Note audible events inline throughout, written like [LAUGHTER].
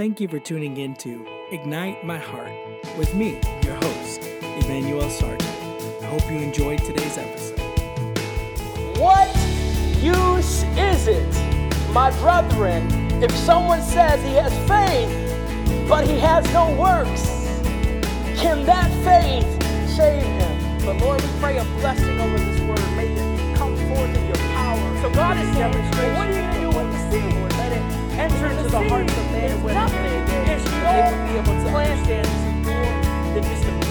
thank you for tuning in to Ignite My Heart with me, your host, Emmanuel Sargent. I hope you enjoyed today's episode. What use is it, my brethren, if someone says he has faith, but he has no works? Can that faith save him? But Lord, we pray a blessing over this word. May it come forth in your power. So God is demonstrating. What are you going to do with the seed? Enter into the hearts of men and women today. They will be able to understand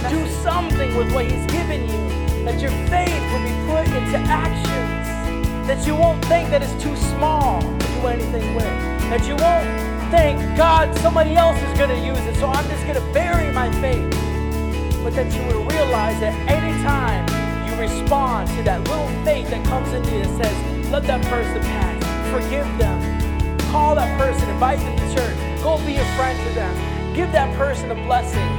do something with what He's given you. That your faith will be put into actions. That you won't think that it's too small to do anything with. That you won't think, God, somebody else is going to use it, so I'm just going to bury my faith. But that you will realize that any time you respond to that little faith that comes into you that says, let that person pass, forgive them, call that person, invite them to church, go be a friend to them, give that person a blessing,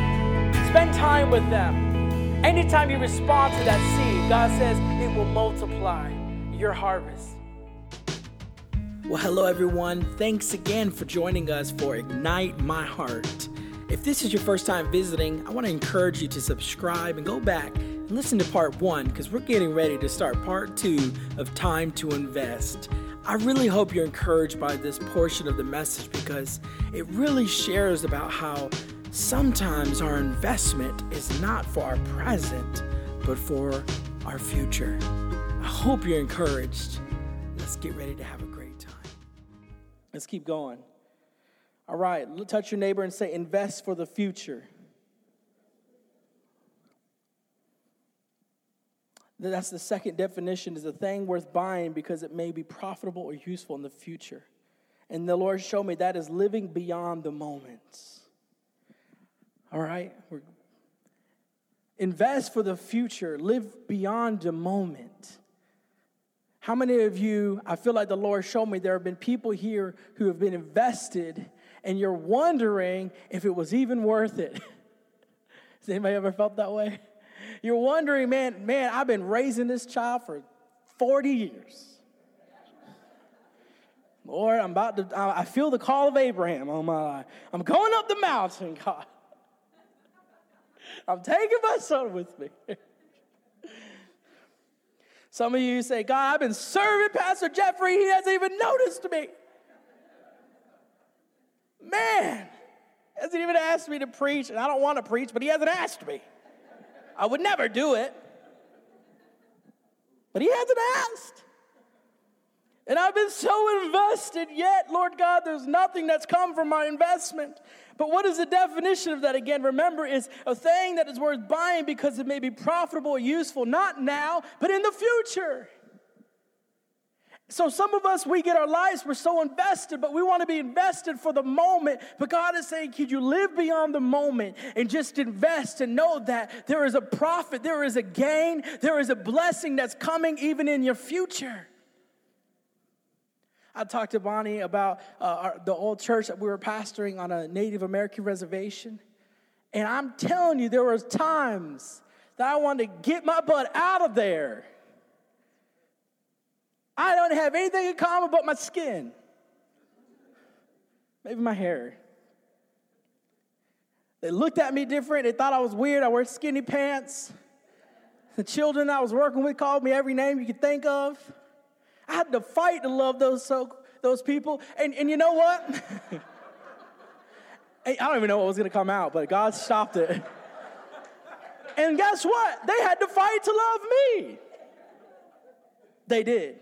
spend time with them. Anytime you respond to that seed, God says it will multiply your harvest. Well, hello, everyone. Thanks again for joining us for Ignite My Heart. If this is your first time visiting, I want to encourage you to subscribe and go back and listen to part one because we're getting ready to start part two of Time to Invest. I really hope you're encouraged by this portion of the message because it really shares about how sometimes our investment is not for our present, but for our future. I hope you're encouraged. Let's get ready to have a great time. Let's keep going. All right, touch your neighbor and say, invest for the future. That's the second definition is a thing worth buying because it may be profitable or useful in the future. And the Lord showed me that is living beyond the moments. All right? We're, invest for the future, live beyond the moment. How many of you, I feel like the Lord showed me there have been people here who have been invested and you're wondering if it was even worth it. [LAUGHS] Has anybody ever felt that way? You're wondering, man, man, I've been raising this child for 40 years. Lord, I'm about to, I feel the call of Abraham on my life. I'm going up the mountain, God. I'm taking my son with me. Some of you say, God, I've been serving Pastor Jeffrey. He hasn't even noticed me. Man, hasn't even asked me to preach, and I don't want to preach, but he hasn't asked me. I would never do it. But he hasn't asked. And I've been so invested, yet, Lord God, there's nothing that's come from my investment. But what is the definition of that again? Remember, is a thing that is worth buying because it may be profitable or useful, not now, but in the future. So, some of us, we get our lives, we're so invested, but we want to be invested for the moment. But God is saying, Could you live beyond the moment and just invest and know that there is a profit, there is a gain, there is a blessing that's coming even in your future? I talked to Bonnie about uh, our, the old church that we were pastoring on a Native American reservation. And I'm telling you, there was times that I wanted to get my butt out of there. I don't have anything in common but my skin. Maybe my hair. They looked at me different. They thought I was weird. I wear skinny pants. The children I was working with called me every name you could think of. I had to fight to love those, so, those people. And, and you know what? [LAUGHS] I don't even know what was going to come out, but God stopped it. And guess what? They had to fight to love me. They did.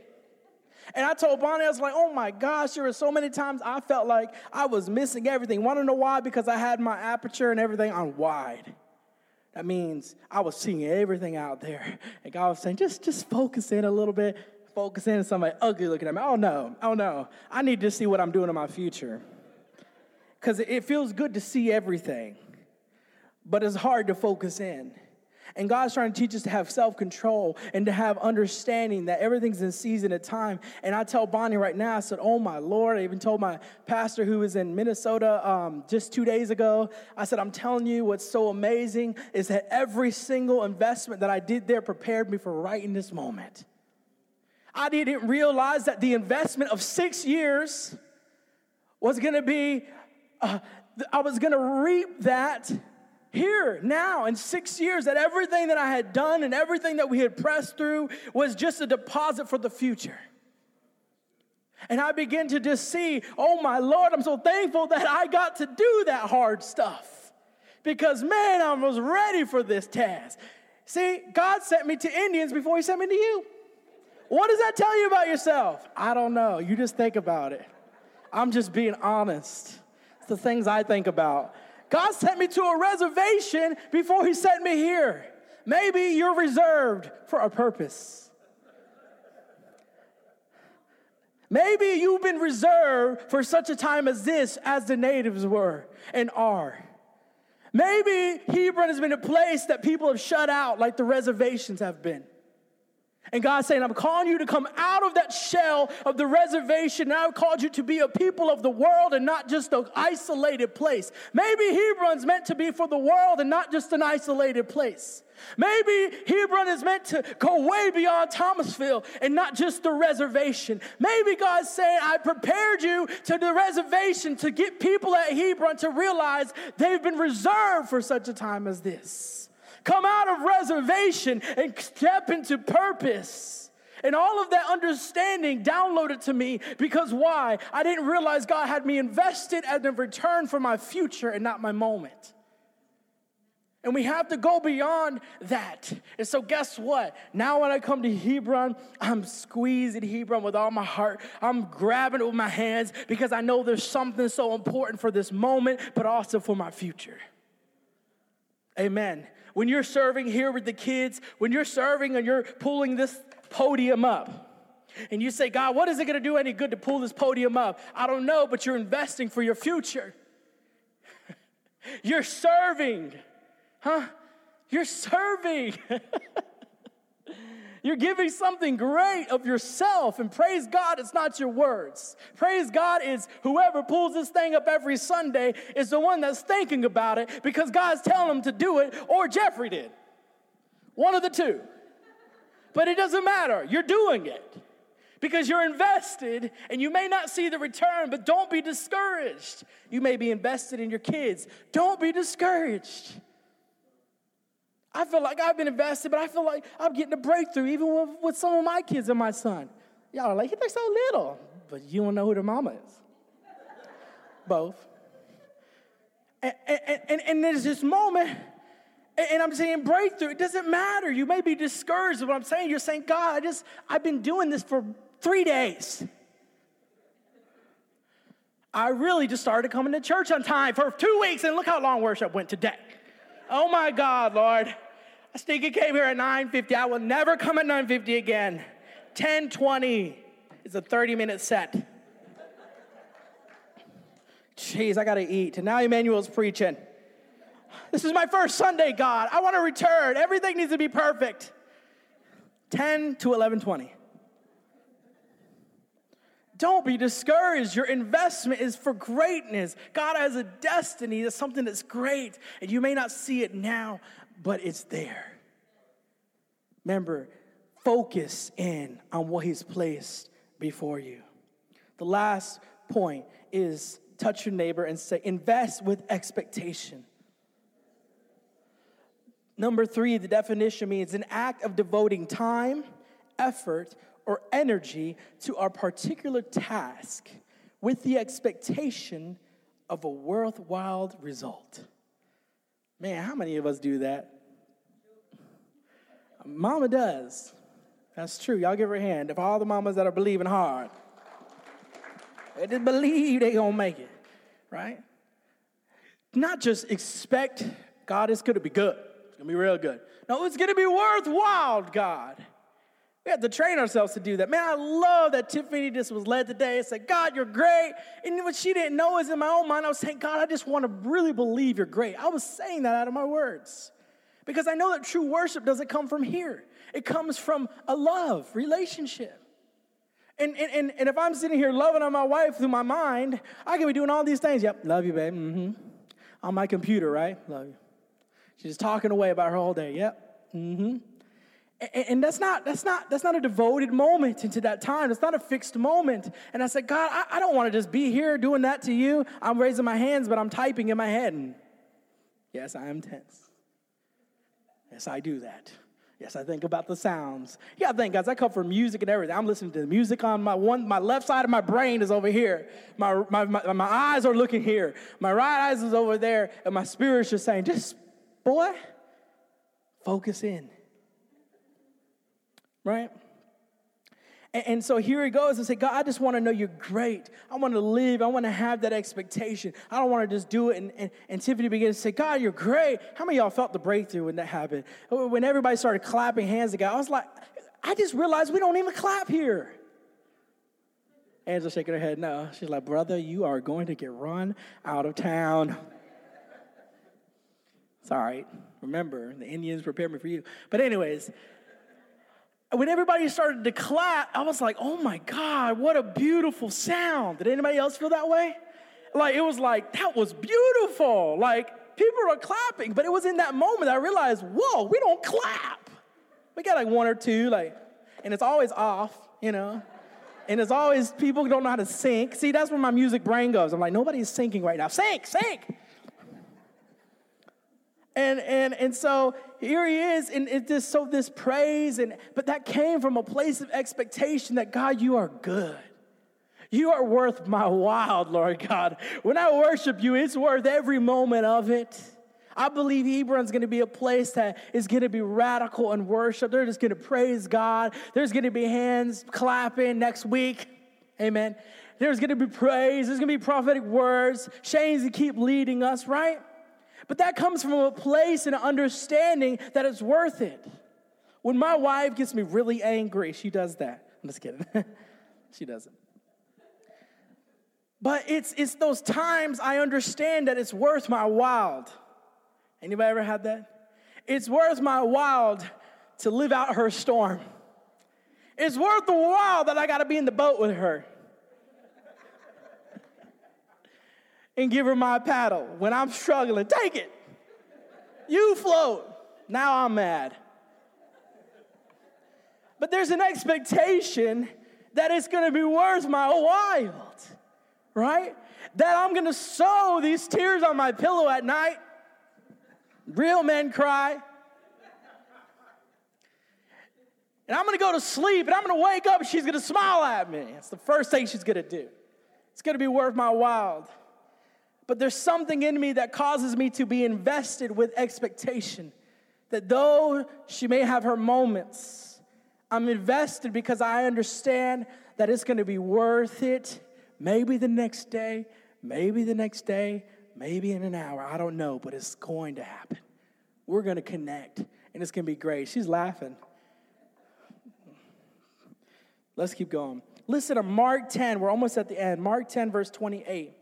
And I told Bonnie, I was like, oh my gosh, there were so many times I felt like I was missing everything. Want to know why? Because I had my aperture and everything on wide. That means I was seeing everything out there. And God was saying, just, just focus in a little bit. Focus in on somebody ugly looking at me. Oh no, oh no. I need to see what I'm doing in my future. Because it feels good to see everything, but it's hard to focus in. And God's trying to teach us to have self control and to have understanding that everything's in season and time. And I tell Bonnie right now, I said, Oh my Lord. I even told my pastor who was in Minnesota um, just two days ago, I said, I'm telling you what's so amazing is that every single investment that I did there prepared me for right in this moment. I didn't realize that the investment of six years was going to be uh, I was going to reap that here, now, in six years, that everything that I had done and everything that we had pressed through was just a deposit for the future. And I begin to just see, oh my Lord, I'm so thankful that I got to do that hard stuff. Because man, I was ready for this task. See, God sent me to Indians before He sent me to you. What does that tell you about yourself? I don't know. You just think about it. I'm just being honest. It's the things I think about. God sent me to a reservation before He sent me here. Maybe you're reserved for a purpose. Maybe you've been reserved for such a time as this, as the natives were and are. Maybe Hebron has been a place that people have shut out, like the reservations have been. And God's saying, I'm calling you to come out of that shell of the reservation. Now I've called you to be a people of the world and not just an isolated place. Maybe Hebron's meant to be for the world and not just an isolated place. Maybe Hebron is meant to go way beyond Thomasville and not just the reservation. Maybe God's saying, I prepared you to the reservation to get people at Hebron to realize they've been reserved for such a time as this. Come out of reservation and step into purpose. And all of that understanding downloaded to me because why? I didn't realize God had me invested as a return for my future and not my moment. And we have to go beyond that. And so, guess what? Now, when I come to Hebron, I'm squeezing Hebron with all my heart. I'm grabbing it with my hands because I know there's something so important for this moment, but also for my future. Amen when you're serving here with the kids, when you're serving and you're pulling this podium up, and you say, God, what is it gonna do any good to pull this podium up? I don't know, but you're investing for your future. [LAUGHS] you're serving, huh? You're serving. [LAUGHS] You're giving something great of yourself. And praise God, it's not your words. Praise God is whoever pulls this thing up every Sunday is the one that's thinking about it because God's telling them to do it, or Jeffrey did. One of the two. But it doesn't matter. You're doing it because you're invested and you may not see the return, but don't be discouraged. You may be invested in your kids. Don't be discouraged. I feel like I've been invested, but I feel like I'm getting a breakthrough even with, with some of my kids and my son. Y'all are like, they're so little, but you don't know who the mama is. Both. And, and, and, and there's this moment, and I'm saying breakthrough. It doesn't matter. You may be discouraged with what I'm saying. You're saying, God, I just, I've been doing this for three days. I really just started coming to church on time for two weeks, and look how long worship went today. Oh my God, Lord. I think it came here at 9.50. I will never come at 9.50 again. 10.20 is a 30-minute set. Jeez, I gotta eat. And now Emmanuel's preaching. This is my first Sunday, God. I want to return. Everything needs to be perfect. 10 to 11:20. Don't be discouraged. Your investment is for greatness. God has a destiny, that's something that's great, and you may not see it now, but it's there. Remember, focus in on what He's placed before you. The last point is touch your neighbor and say, invest with expectation. Number three, the definition means an act of devoting time, effort, or energy to our particular task with the expectation of a worthwhile result. Man, how many of us do that? Mama does. That's true. Y'all give her a hand. If all the mamas that are believing hard, they just believe they gonna make it, right? Not just expect God, it's gonna be good. It's gonna be real good. No, it's gonna be worthwhile, God. We have to train ourselves to do that. Man, I love that Tiffany just was led today and said, God, you're great. And what she didn't know is in my own mind, I was saying, God, I just want to really believe you're great. I was saying that out of my words. Because I know that true worship doesn't come from here, it comes from a love relationship. And, and, and, if I'm sitting here loving on my wife through my mind, I can be doing all these things. Yep, love you, babe. Mm-hmm. On my computer, right? Love you. She's just talking away about her whole day. Yep. Mm-hmm. And that's not, that's, not, that's not a devoted moment into that time. It's not a fixed moment. And I said, God, I, I don't want to just be here doing that to you. I'm raising my hands, but I'm typing in my head. And yes, I am tense. Yes, I do that. Yes, I think about the sounds. Yeah, I think, guys, I come from music and everything. I'm listening to the music on my one, my left side of my brain is over here. My, my, my, my eyes are looking here. My right eyes is over there. And my spirit's just saying, just, boy, focus in right? And, so here he goes and say, God, I just want to know you're great. I want to live. I want to have that expectation. I don't want to just do it. And, and, and Tiffany begins to say, God, you're great. How many y'all felt the breakthrough when that happened? When everybody started clapping hands to God, I was like, I just realized we don't even clap here. Angela shaking her head, no. She's like, brother, you are going to get run out of town. It's all right. Remember, the Indians prepared me for you. But, anyways, when everybody started to clap, I was like, oh my God, what a beautiful sound. Did anybody else feel that way? Like, it was like, that was beautiful. Like, people were clapping, but it was in that moment I realized, whoa, we don't clap. We got like one or two, like, and it's always off, you know? And it's always people don't know how to sync. See, that's where my music brain goes. I'm like, nobody's syncing right now. Sync, sync. And, and, and so here he is, and it just so this praise, and but that came from a place of expectation that God, you are good. You are worth my while, Lord God. When I worship you, it's worth every moment of it. I believe Hebron's gonna be a place that is gonna be radical in worship. They're just gonna praise God. There's gonna be hands clapping next week. Amen. There's gonna be praise. There's gonna be prophetic words. Shane's to keep leading us, right? But that comes from a place and understanding that it's worth it. When my wife gets me really angry, she does that. I'm just kidding. [LAUGHS] she doesn't. But it's, it's those times I understand that it's worth my while. Anybody ever had that? It's worth my while to live out her storm. It's worth the while that I got to be in the boat with her. And give her my paddle. When I'm struggling, take it. You float. Now I'm mad. But there's an expectation that it's gonna be worth my while, right? That I'm gonna sow these tears on my pillow at night. Real men cry. And I'm gonna go to sleep and I'm gonna wake up and she's gonna smile at me. It's the first thing she's gonna do. It's gonna be worth my while but there's something in me that causes me to be invested with expectation. That though she may have her moments, I'm invested because I understand that it's going to be worth it. Maybe the next day, maybe the next day, maybe in an hour. I don't know, but it's going to happen. We're going to connect, and it's going to be great. She's laughing. Let's keep going. Listen to Mark 10. We're almost at the end. Mark 10, verse 28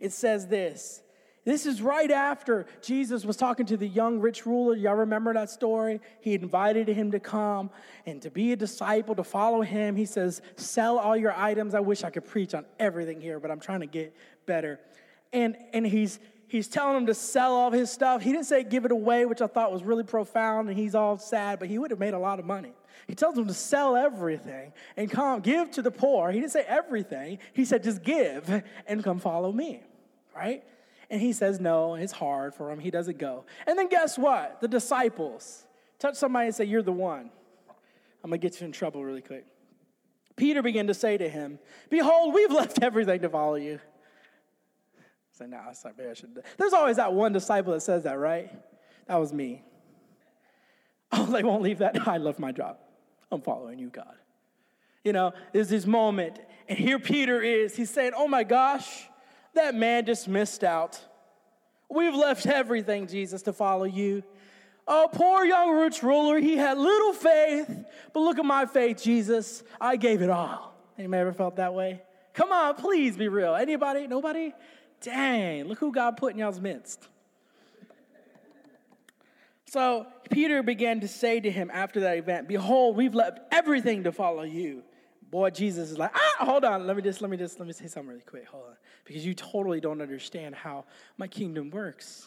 it says this. This is right after Jesus was talking to the young rich ruler. Y'all remember that story? He invited him to come and to be a disciple, to follow him. He says, Sell all your items. I wish I could preach on everything here, but I'm trying to get better. And, and he's, he's telling him to sell all his stuff. He didn't say give it away, which I thought was really profound, and he's all sad, but he would have made a lot of money. He tells them to sell everything and come give to the poor. He didn't say everything. He said just give and come follow me right? And he says no, it's hard for him. He doesn't go. And then guess what? The disciples touch somebody and say, You're the one. I'm gonna get you in trouble really quick. Peter began to say to him, Behold, we've left everything to follow you. Say, no, I maybe I should. There's always that one disciple that says that, right? That was me. [LAUGHS] Oh, they won't leave that. I love my job. I'm following you, God. You know, there's this moment, and here Peter is. He's saying, Oh my gosh, that man just missed out. We've left everything, Jesus, to follow you. Oh, poor young rich ruler, he had little faith, but look at my faith, Jesus. I gave it all. Anybody ever felt that way? Come on, please be real. Anybody? Nobody? Dang, look who God put in y'all's midst. So Peter began to say to him after that event, Behold, we've left everything to follow you. Boy, Jesus is like, ah, hold on. Let me just, let me just, let me say something really quick. Hold on because you totally don't understand how my kingdom works.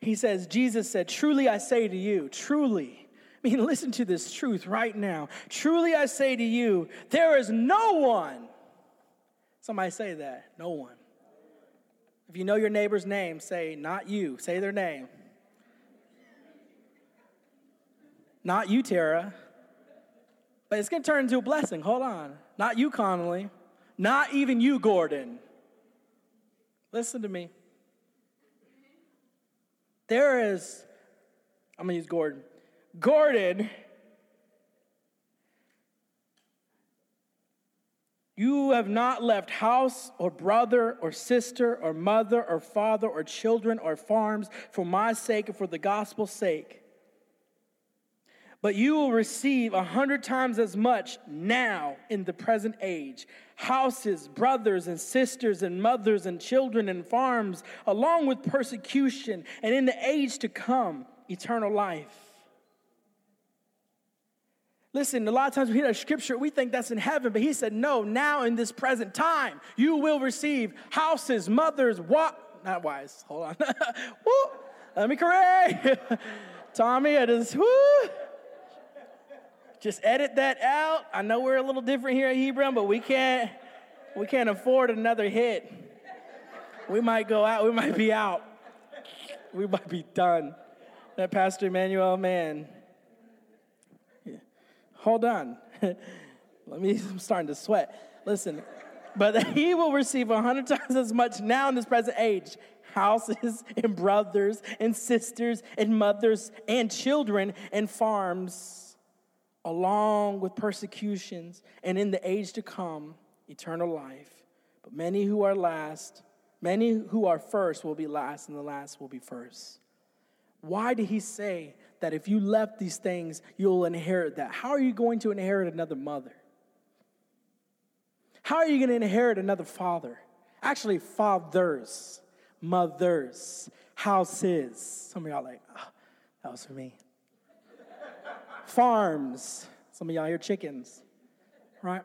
He says, Jesus said, Truly I say to you, truly, I mean, listen to this truth right now. Truly I say to you, there is no one. Somebody say that. No one. If you know your neighbor's name, say, not you. Say their name. Not you, Tara. But it's going to turn into a blessing. Hold on. Not you, Connolly. Not even you, Gordon. Listen to me. There is, I'm going to use Gordon. Gordon, you have not left house or brother or sister or mother or father or children or farms for my sake and for the gospel's sake. But you will receive a hundred times as much now in the present age houses, brothers and sisters, and mothers and children and farms, along with persecution, and in the age to come, eternal life. Listen, a lot of times we hear that scripture, we think that's in heaven, but he said, no, now in this present time, you will receive houses, mothers, what? Not wise, hold on. [LAUGHS] let me correct. [LAUGHS] Tommy, I just, woo. Just edit that out. I know we're a little different here at Hebron, but we can't, we can't afford another hit. We might go out, we might be out. We might be done. That Pastor Emmanuel, man, hold on. [LAUGHS] Let me, I'm starting to sweat. Listen, but [LAUGHS] he will receive a hundred times as much now in this present age houses and brothers and sisters and mothers and children and farms, along with persecutions, and in the age to come, eternal life. But many who are last, many who are first will be last, and the last will be first. Why did he say that if you left these things, you'll inherit that? How are you going to inherit another mother? How are you going to inherit another father? Actually, fathers, mothers, houses. Some of y'all like, oh, that was for me. Farms. Some of y'all hear chickens, right?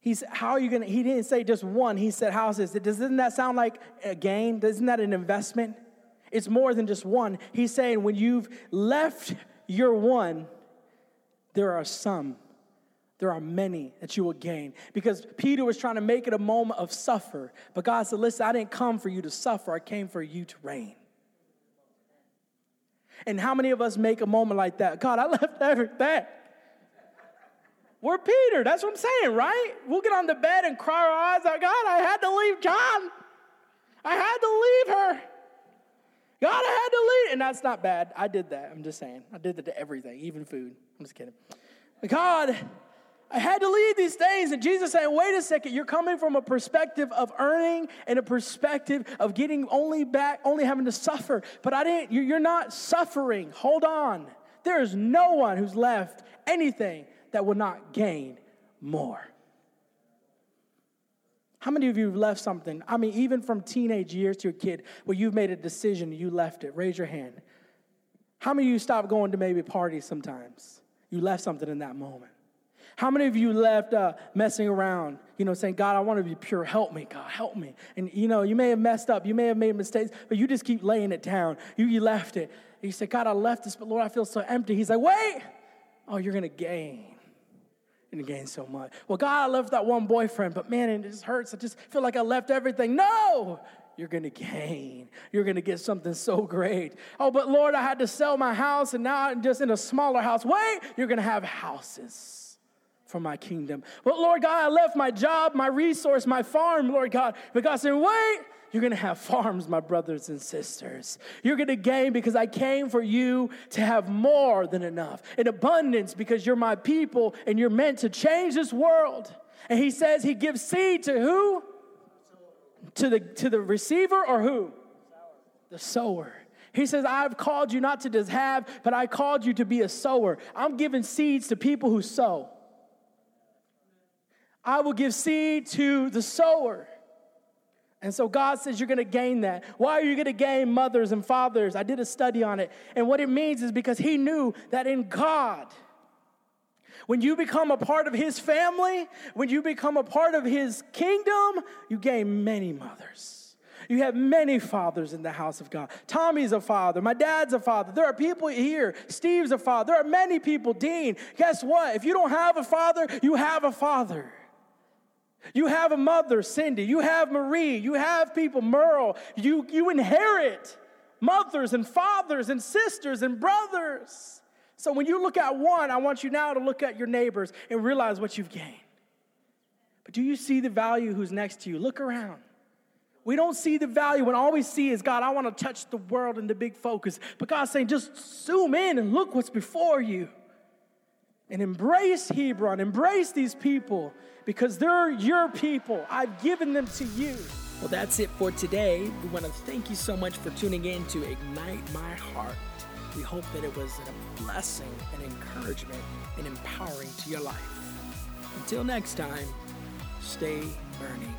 He's how are you gonna? He didn't say just one. He said houses. Doesn't that sound like a gain? Isn't that an investment? It's more than just one. He's saying when you've left your one, there are some, there are many that you will gain. Because Peter was trying to make it a moment of suffer. But God said, Listen, I didn't come for you to suffer, I came for you to reign. And how many of us make a moment like that? God, I left [LAUGHS] everything. We're Peter. That's what I'm saying, right? We'll get on the bed and cry our eyes out. God, I had to leave John. I had to leave her. God, I had to leave. And that's not bad. I did that. I'm just saying. I did that to everything, even food. I'm just kidding. God, I had to leave these things. And Jesus saying, wait a second, you're coming from a perspective of earning and a perspective of getting only back, only having to suffer. But I didn't, you're not suffering. Hold on. There is no one who's left anything that will not gain more. How many of you have left something? I mean, even from teenage years to a kid, where you've made a decision, you left it. Raise your hand. How many of you stopped going to maybe parties sometimes? You left something in that moment. How many of you left uh, messing around, you know, saying, God, I want to be pure. Help me, God, help me. And, you know, you may have messed up. You may have made mistakes, but you just keep laying it down. You, you left it. And you say, God, I left this, but Lord, I feel so empty. He's like, wait. Oh, you're going to gain and gain so much. Well, God, I left that one boyfriend, but man, it just hurts. I just feel like I left everything. No, you're gonna gain. You're gonna get something so great. Oh, but Lord, I had to sell my house and now I'm just in a smaller house. Wait, you're gonna have houses for my kingdom. But Lord God, I left my job, my resource, my farm, Lord God. But God said, wait, you're gonna have farms, my brothers and sisters. You're gonna gain because I came for you to have more than enough, in abundance because you're my people and you're meant to change this world. And he says he gives seed to who? To the, to the receiver or who? The sower. He says, I've called you not to just have, but I called you to be a sower. I'm giving seeds to people who sow. I will give seed to the sower. And so God says you're going to gain that. Why are you going to gain mothers and fathers? I did a study on it. And what it means is because he knew that in God, when you become a part of his family, when you become a part of his kingdom, you gain many mothers. You have many fathers in the house of God. Tommy's a father. My dad's a father. There are people here. Steve's a father. There are many people. Dean, guess what? If you don't have a father, you have a father. You have a mother, Cindy. You have Marie. You have people, Merle. You, you inherit mothers and fathers and sisters and brothers. So when you look at one, I want you now to look at your neighbors and realize what you've gained. But do you see the value who's next to you? Look around. We don't see the value when all we see is God, I want to touch the world in the big focus. But God's saying, just zoom in and look what's before you. And embrace Hebron, embrace these people because they're your people. I've given them to you. Well, that's it for today. We want to thank you so much for tuning in to Ignite My Heart. We hope that it was a blessing and encouragement and empowering to your life. Until next time, stay burning.